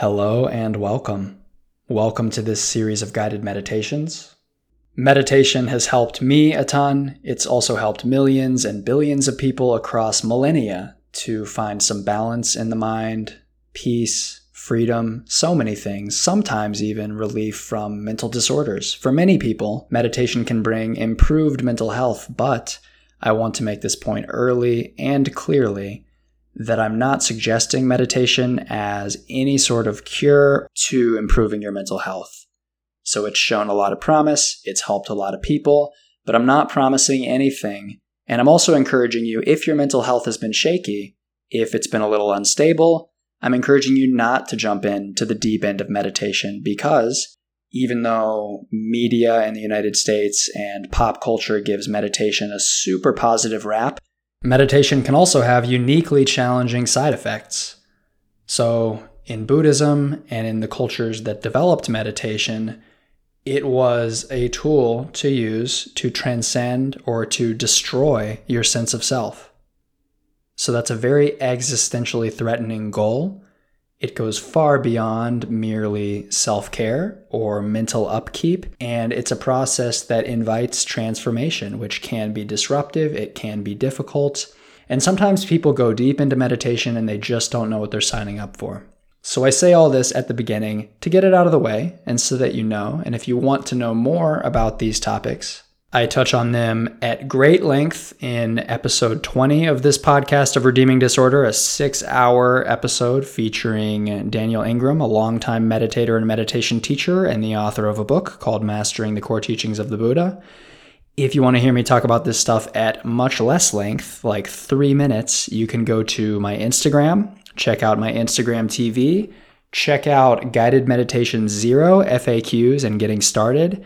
Hello and welcome. Welcome to this series of guided meditations. Meditation has helped me a ton. It's also helped millions and billions of people across millennia to find some balance in the mind, peace, freedom, so many things, sometimes even relief from mental disorders. For many people, meditation can bring improved mental health, but I want to make this point early and clearly that I'm not suggesting meditation as any sort of cure to improving your mental health. So it's shown a lot of promise, it's helped a lot of people, but I'm not promising anything. And I'm also encouraging you, if your mental health has been shaky, if it's been a little unstable, I'm encouraging you not to jump into the deep end of meditation because even though media in the United States and pop culture gives meditation a super positive rap, Meditation can also have uniquely challenging side effects. So, in Buddhism and in the cultures that developed meditation, it was a tool to use to transcend or to destroy your sense of self. So, that's a very existentially threatening goal it goes far beyond merely self care or mental upkeep, and it's a process that invites transformation, which can be disruptive, it can be difficult, and sometimes people go deep into meditation and they just don't know what they're signing up for. So I say all this at the beginning to get it out of the way and so that you know. And if you want to know more about these topics, I touch on them at great length in episode 20 of this podcast of Redeeming Disorder, a six hour episode featuring Daniel Ingram, a longtime meditator and meditation teacher, and the author of a book called Mastering the Core Teachings of the Buddha. If you want to hear me talk about this stuff at much less length, like three minutes, you can go to my Instagram, check out my Instagram TV, check out Guided Meditation Zero FAQs and Getting Started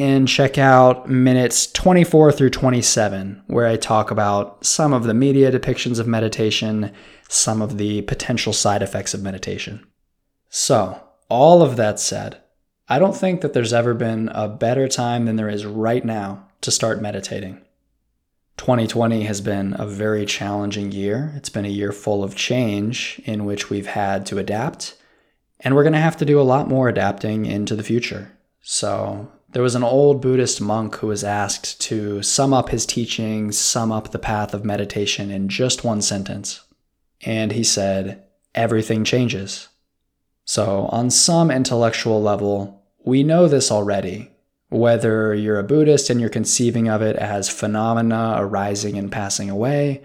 and check out minutes 24 through 27, where I talk about some of the media depictions of meditation, some of the potential side effects of meditation. So, all of that said, I don't think that there's ever been a better time than there is right now to start meditating. 2020 has been a very challenging year. It's been a year full of change in which we've had to adapt, and we're going to have to do a lot more adapting into the future. So, there was an old Buddhist monk who was asked to sum up his teachings, sum up the path of meditation in just one sentence. And he said, Everything changes. So, on some intellectual level, we know this already. Whether you're a Buddhist and you're conceiving of it as phenomena arising and passing away,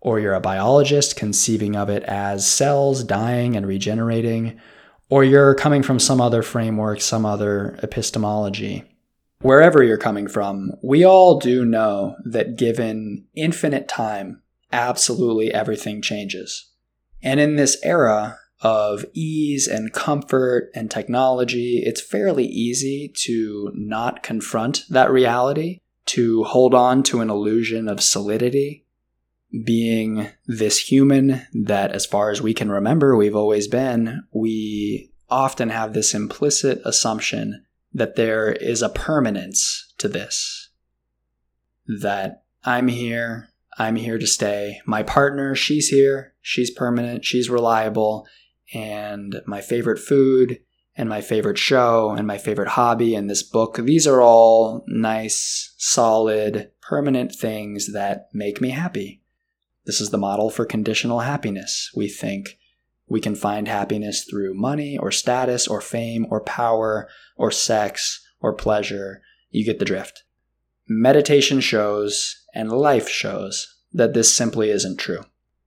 or you're a biologist conceiving of it as cells dying and regenerating, or you're coming from some other framework, some other epistemology. Wherever you're coming from, we all do know that given infinite time, absolutely everything changes. And in this era of ease and comfort and technology, it's fairly easy to not confront that reality, to hold on to an illusion of solidity, being this human that, as far as we can remember, we've always been, we often have this implicit assumption that there is a permanence to this. That I'm here, I'm here to stay. My partner, she's here, she's permanent, she's reliable, and my favorite food, and my favorite show, and my favorite hobby, and this book, these are all nice, solid, permanent things that make me happy. This is the model for conditional happiness. We think we can find happiness through money or status or fame or power or sex or pleasure. You get the drift. Meditation shows and life shows that this simply isn't true.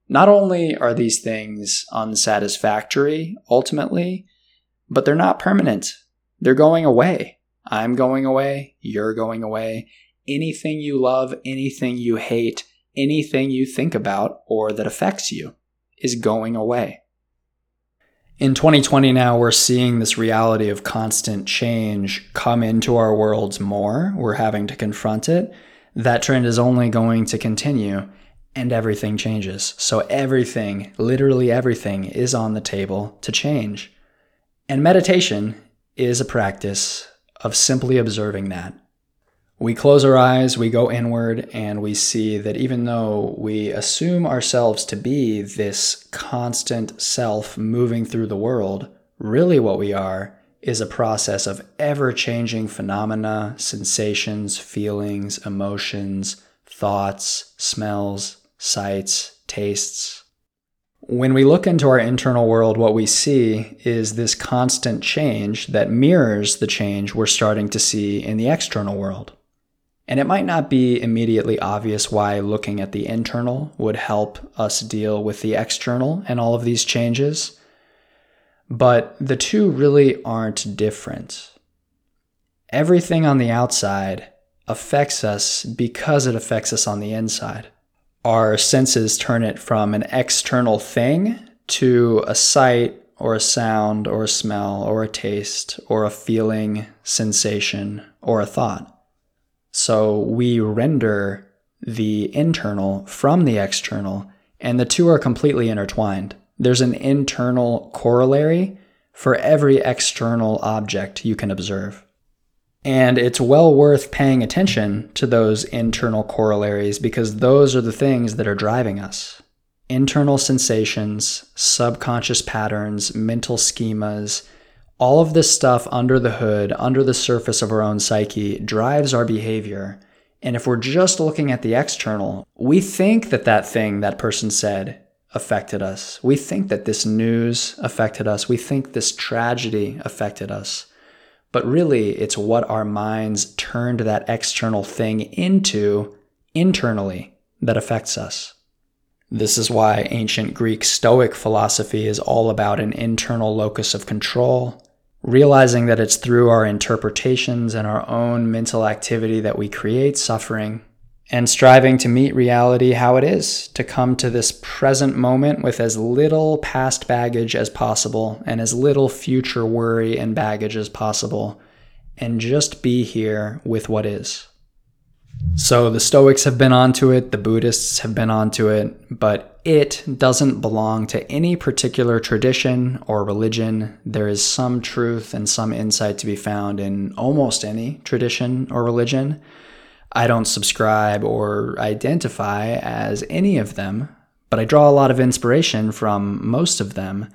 Not only are these things unsatisfactory ultimately, but they're not permanent. They're going away. I'm going away. You're going away. Anything you love, anything you hate, anything you think about or that affects you is going away. In 2020, now we're seeing this reality of constant change come into our worlds more. We're having to confront it. That trend is only going to continue, and everything changes. So, everything, literally everything, is on the table to change. And meditation is a practice of simply observing that we close our eyes, we go inward, and we see that even though we assume ourselves to be this constant self moving through the world, Really, what we are is a process of ever changing phenomena, sensations, feelings, emotions, thoughts, smells, sights, tastes. When we look into our internal world, what we see is this constant change that mirrors the change we're starting to see in the external world. And it might not be immediately obvious why looking at the internal would help us deal with the external and all of these changes. But the two really aren't different. Everything on the outside affects us because it affects us on the inside. Our senses turn it from an external thing to a sight or a sound or a smell or a taste or a feeling, sensation, or a thought. So we render the internal from the external, and the two are completely intertwined. There's an internal corollary for every external object you can observe. And it's well worth paying attention to those internal corollaries because those are the things that are driving us. Internal sensations, subconscious patterns, mental schemas, all of this stuff under the hood, under the surface of our own psyche, drives our behavior. And if we're just looking at the external, we think that that thing that person said affected us. We think that this news affected us. We think this tragedy affected us. But really, it's what our minds turned that external thing into internally that affects us. This is why ancient Greek Stoic philosophy is all about an internal locus of control, realizing that it's through our interpretations and our own mental activity that we create suffering and striving to meet reality how it is, to come to this present moment with as little past baggage as possible and as little future worry and baggage as possible, and just be here with what is. So the Stoics have been onto it, the Buddhists have been onto it, but it doesn't belong to any particular tradition or religion. There is some truth and some insight to be found in almost any tradition or religion. I don't subscribe or identify as any of them, but I draw a lot of inspiration from most of them.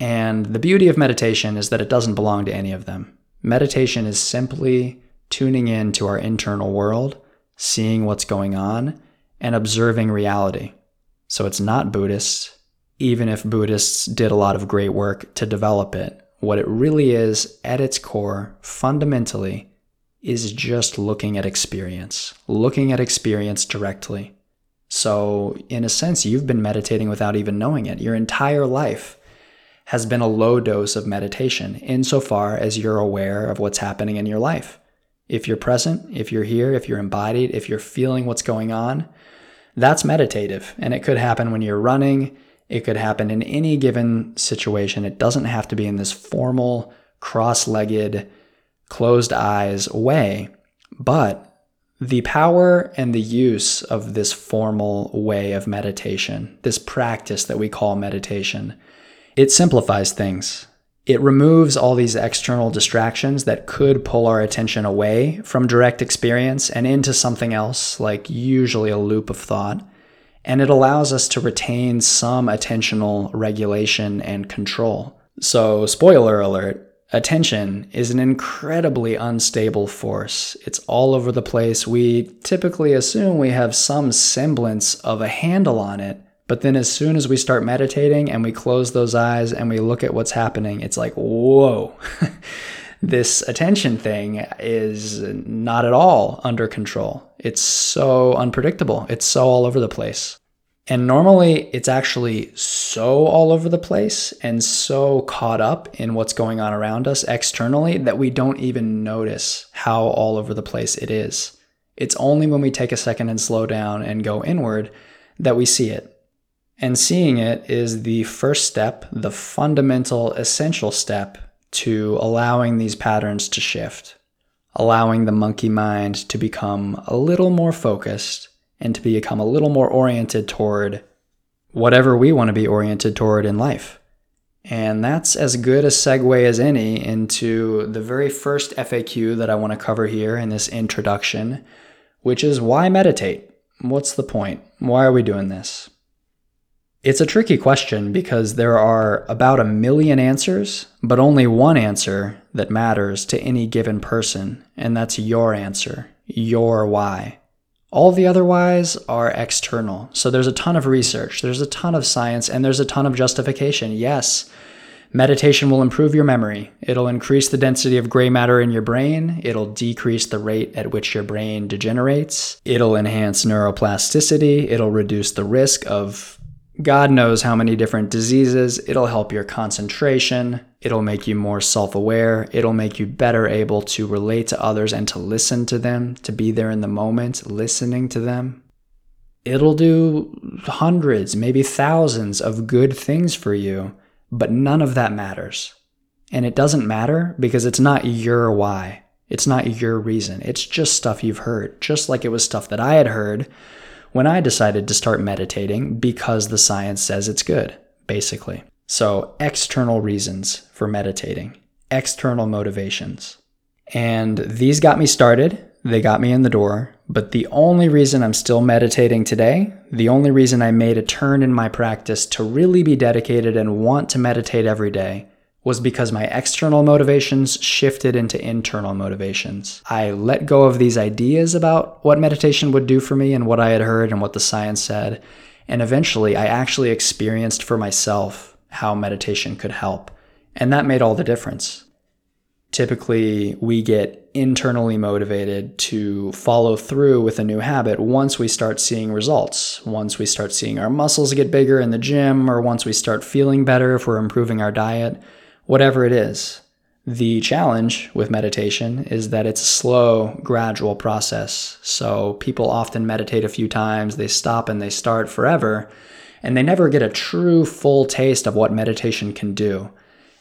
And the beauty of meditation is that it doesn't belong to any of them. Meditation is simply tuning in to our internal world, seeing what's going on, and observing reality. So it's not Buddhist, even if Buddhists did a lot of great work to develop it. What it really is, at its core, fundamentally, is just looking at experience, looking at experience directly. So, in a sense, you've been meditating without even knowing it. Your entire life has been a low dose of meditation insofar as you're aware of what's happening in your life. If you're present, if you're here, if you're embodied, if you're feeling what's going on, that's meditative. And it could happen when you're running, it could happen in any given situation. It doesn't have to be in this formal, cross legged, closed eyes way. But the power and the use of this formal way of meditation, this practice that we call meditation, it simplifies things. It removes all these external distractions that could pull our attention away from direct experience and into something else, like usually a loop of thought. And it allows us to retain some attentional regulation and control. So, spoiler alert, Attention is an incredibly unstable force. It's all over the place. We typically assume we have some semblance of a handle on it, but then as soon as we start meditating and we close those eyes and we look at what's happening, it's like, whoa, this attention thing is not at all under control. It's so unpredictable, it's so all over the place. And normally it's actually so all over the place and so caught up in what's going on around us externally that we don't even notice how all over the place it is. It's only when we take a second and slow down and go inward that we see it. And seeing it is the first step, the fundamental, essential step to allowing these patterns to shift, allowing the monkey mind to become a little more focused and to become a little more oriented toward whatever we want to be oriented toward in life. And that's as good a segue as any into the very first FAQ that I want to cover here in this introduction, which is why meditate? What's the point? Why are we doing this? It's a tricky question because there are about a million answers, but only one answer that matters to any given person, and that's your answer, your why. All the other whys are external. So there's a ton of research, there's a ton of science, and there's a ton of justification. Yes, meditation will improve your memory. It'll increase the density of gray matter in your brain. It'll decrease the rate at which your brain degenerates. It'll enhance neuroplasticity. It'll reduce the risk of God knows how many different diseases. It'll help your concentration. It'll make you more self aware. It'll make you better able to relate to others and to listen to them, to be there in the moment, listening to them. It'll do hundreds, maybe thousands of good things for you, but none of that matters. And it doesn't matter because it's not your why. It's not your reason. It's just stuff you've heard, just like it was stuff that I had heard when I decided to start meditating because the science says it's good, basically. So, external reasons for meditating, external motivations. And these got me started, they got me in the door. But the only reason I'm still meditating today, the only reason I made a turn in my practice to really be dedicated and want to meditate every day, was because my external motivations shifted into internal motivations. I let go of these ideas about what meditation would do for me and what I had heard and what the science said. And eventually, I actually experienced for myself how meditation could help. And that made all the difference. Typically, we get internally motivated to follow through with a new habit once we start seeing results. Once we start seeing our muscles get bigger in the gym, or once we start feeling better if we're improving our diet whatever it is. The challenge with meditation is that it's a slow, gradual process. So people often meditate a few times, they stop and they start forever, and they never get a true full taste of what meditation can do.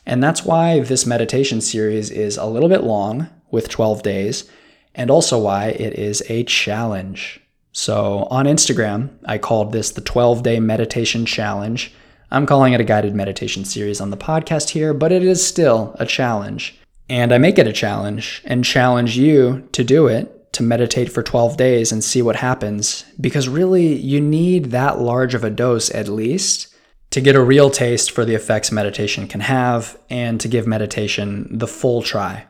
And that's why this meditation series is a little bit long with 12 days, and also why it is a challenge. So on Instagram, I called this the 12 day meditation challenge. I'm calling it a guided meditation series on the podcast here, but it is still a challenge. And I make it a challenge and challenge you to do it, to meditate for 12 days and see what happens, because really you need that large of a dose at least to get a real taste for the effects meditation can have and to give meditation the full try.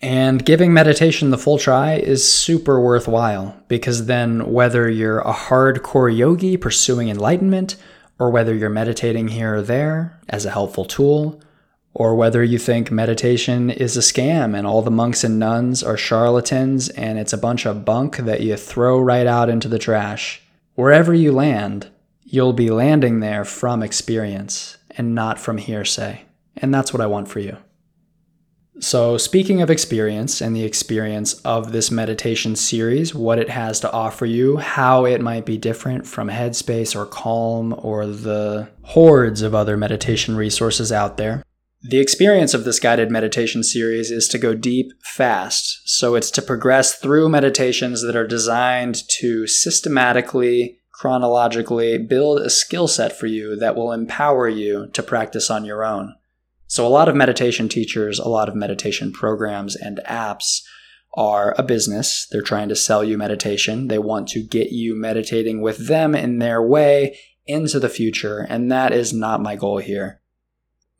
And giving meditation the full try is super worthwhile because then, whether you're a hardcore yogi pursuing enlightenment or whether you're meditating here or there as a helpful tool, or whether you think meditation is a scam and all the monks and nuns are charlatans and it's a bunch of bunk that you throw right out into the trash. Wherever you land, you'll be landing there from experience and not from hearsay. And that's what I want for you. So, speaking of experience and the experience of this meditation series, what it has to offer you, how it might be different from Headspace or Calm or the hordes of other meditation resources out there. The experience of this guided meditation series is to go deep fast. So, it's to progress through meditations that are designed to systematically, chronologically build a skill set for you that will empower you to practice on your own. So, a lot of meditation teachers, a lot of meditation programs and apps are a business. They're trying to sell you meditation. They want to get you meditating with them in their way into the future. And that is not my goal here.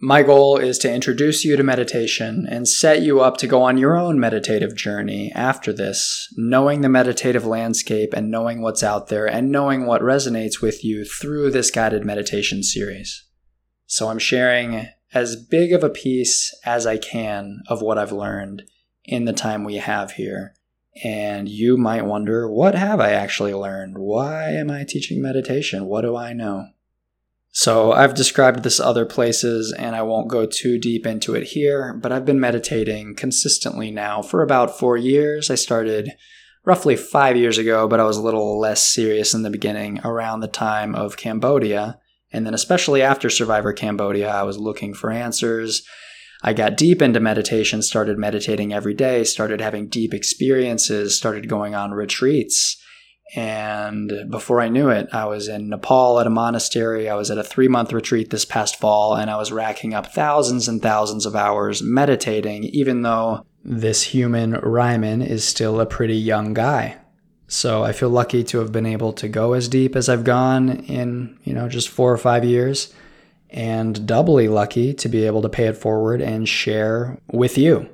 My goal is to introduce you to meditation and set you up to go on your own meditative journey after this, knowing the meditative landscape and knowing what's out there and knowing what resonates with you through this guided meditation series. So I'm sharing as big of a piece as I can of what I've learned in the time we have here. And you might wonder, what have I actually learned? Why am I teaching meditation? What do I know? So, I've described this other places and I won't go too deep into it here, but I've been meditating consistently now for about four years. I started roughly five years ago, but I was a little less serious in the beginning around the time of Cambodia. And then, especially after Survivor Cambodia, I was looking for answers. I got deep into meditation, started meditating every day, started having deep experiences, started going on retreats. And before I knew it, I was in Nepal at a monastery. I was at a three month retreat this past fall, and I was racking up thousands and thousands of hours meditating, even though this human Ryman is still a pretty young guy. So I feel lucky to have been able to go as deep as I've gone in, you know, just 4 or 5 years and doubly lucky to be able to pay it forward and share with you.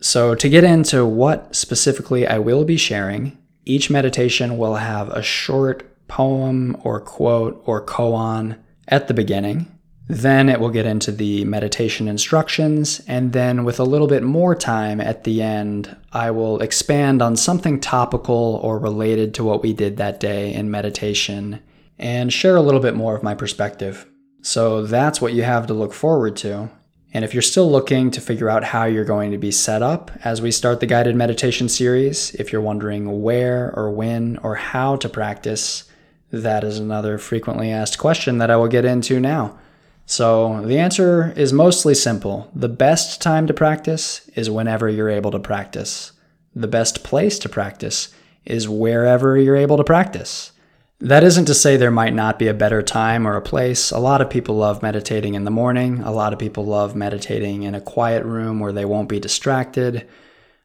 So, to get into what specifically I will be sharing, each meditation will have a short poem or quote or koan at the beginning. Then it will get into the meditation instructions, and then with a little bit more time at the end, I will expand on something topical or related to what we did that day in meditation and share a little bit more of my perspective. So that's what you have to look forward to. And if you're still looking to figure out how you're going to be set up as we start the guided meditation series, if you're wondering where or when or how to practice, that is another frequently asked question that I will get into now. So the answer is mostly simple. The best time to practice is whenever you're able to practice. The best place to practice is wherever you're able to practice. That isn't to say there might not be a better time or a place. A lot of people love meditating in the morning. A lot of people love meditating in a quiet room where they won't be distracted.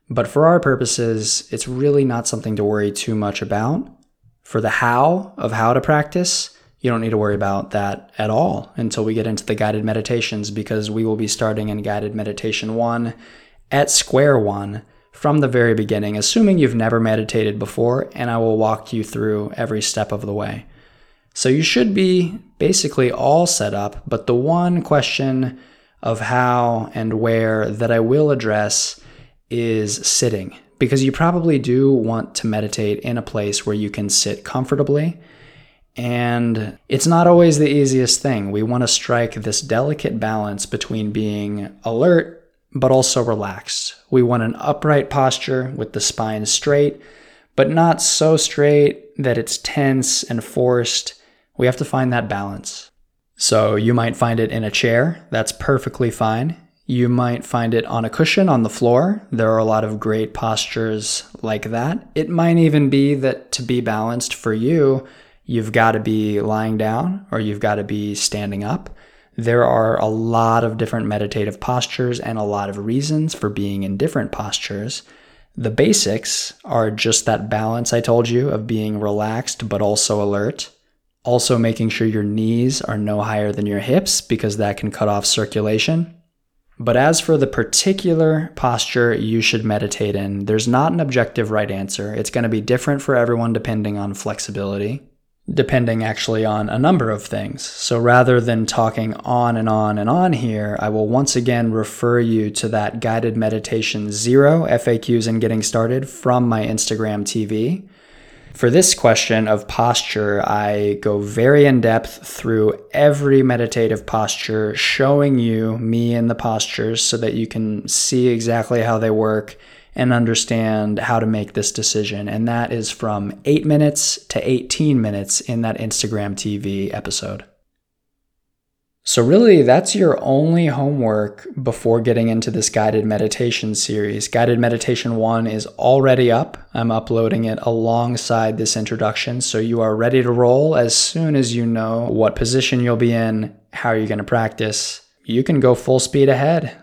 But for our purposes, it's really not something to worry too much about. For the how of how to practice, you don't need to worry about that at all until we get into the guided meditations because we will be starting in guided meditation one at square one from the very beginning, assuming you've never meditated before, and I will walk you through every step of the way. So you should be basically all set up, but the one question of how and where that I will address is sitting, because you probably do want to meditate in a place where you can sit comfortably. And it's not always the easiest thing. We want to strike this delicate balance between being alert but also relaxed. We want an upright posture with the spine straight, but not so straight that it's tense and forced. We have to find that balance. So you might find it in a chair, that's perfectly fine. You might find it on a cushion on the floor. There are a lot of great postures like that. It might even be that to be balanced for you, you've got to be lying down or you've got to be standing up. There are a lot of different meditative postures and a lot of reasons for being in different postures. The basics are just that balance I told you of being relaxed but also alert. Also, making sure your knees are no higher than your hips because that can cut off circulation. But as for the particular posture you should meditate in, there's not an objective right answer. It's going to be different for everyone depending on flexibility depending actually on a number of things. So rather than talking on and on and on here, I will once again refer you to that guided meditation zero FAQs and getting started from my Instagram TV. For this question of posture, I go very in depth through every meditative posture, showing you me in the postures so that you can see exactly how they work and understand how to make this decision. And that is from 8 minutes to 18 minutes in that Instagram TV episode. So, really, that's your only homework before getting into this guided meditation series. Guided Meditation 1 is already up. I'm uploading it alongside this introduction, so you are ready to roll as soon as you know what position you'll be in, how you're going to practice. You can go full speed ahead.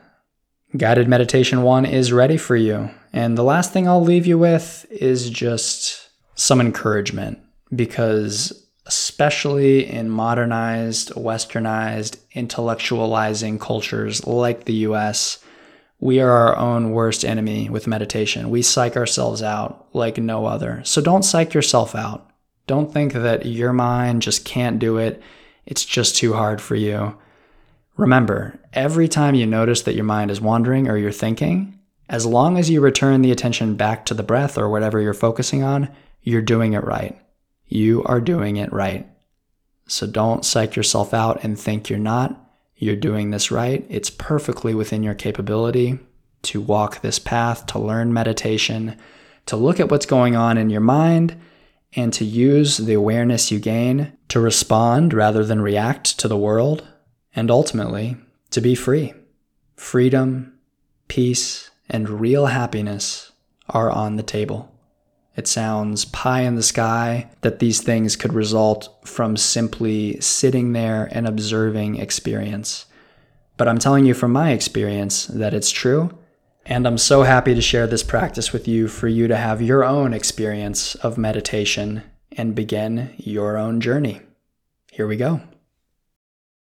Guided Meditation 1 is ready for you. And the last thing I'll leave you with is just some encouragement because, especially in modernized, westernized, intellectualizing cultures like the US, we are our own worst enemy with meditation. We psych ourselves out like no other. So don't psych yourself out. Don't think that your mind just can't do it. It's just too hard for you. Remember, every time you notice that your mind is wandering or you're thinking, as long as you return the attention back to the breath or whatever you're focusing on, you're doing it right. You are doing it right. So don't psych yourself out and think you're not. You're doing this right. It's perfectly within your capability to walk this path, to learn meditation, to look at what's going on in your mind, and to use the awareness you gain to respond rather than react to the world and ultimately to be free. Freedom, peace, and real happiness are on the table. It sounds pie in the sky that these things could result from simply sitting there and observing experience. But I'm telling you from my experience that it's true, And I'm so happy to share this practice with you for you to have your own experience of meditation and begin your own journey. Here we go.